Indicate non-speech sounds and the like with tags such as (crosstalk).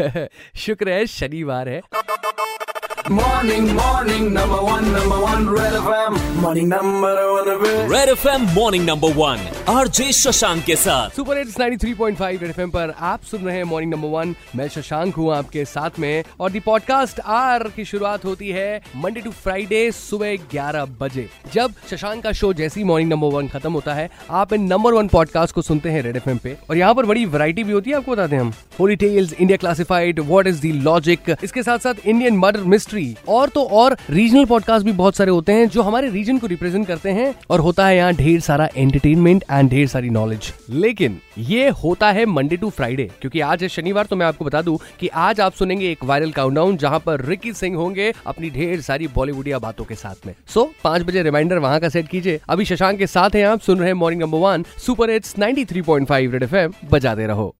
(laughs) शुक्र है शनिवार है। Morning morning number one number one Red F M morning number one Red F M morning number one RJ Shashank के साथ। Super hits 93.5 Red FM पर आप सुन रहे हैं मॉर्निंग नंबर वन मैं शशांक हूँ आपके साथ में और दी पॉडकास्ट आर की शुरुआत होती है मंडे टू फ्राइडे सुबह 11 बजे। जब शशांक का शो जैसी मॉर्निंग नंबर वन खत्म होता है, आप इन नंबर वन पॉडकास्ट को सुनते हैं रेड एफएम पे। और यहाँ पर बड़ी वैरायटी भी होती है, आपको बताते हैं हम। Holi tells India classified what is the logic इसके साथ साथ इंडियन मर्डर मिस्ट्री और तो और रीजनल पॉडकास्ट भी बहुत सारे होते हैं जो हमारे रीजन को रिप्रेजेंट करते हैं और होता है यहाँ ढेर सारा एंटरटेनमेंट एंड ढेर सारी नॉलेज लेकिन ये होता है मंडे टू फ्राइडे क्योंकि आज है शनिवार तो मैं आपको बता दूँ कि आज आप सुनेंगे एक वायरल काउंटडाउन जहाँ पर रिकी सिंह होंगे अपनी ढेर सारी बॉलीवुडिया बातों के साथ में। सो पाँच बजे रिमाइंडर वहाँ का सेट कीजिए। अभी शशांक के साथ हैं आप, सुन रहे हैं morning number one super hits 93.5 Red FM बजाते रहो।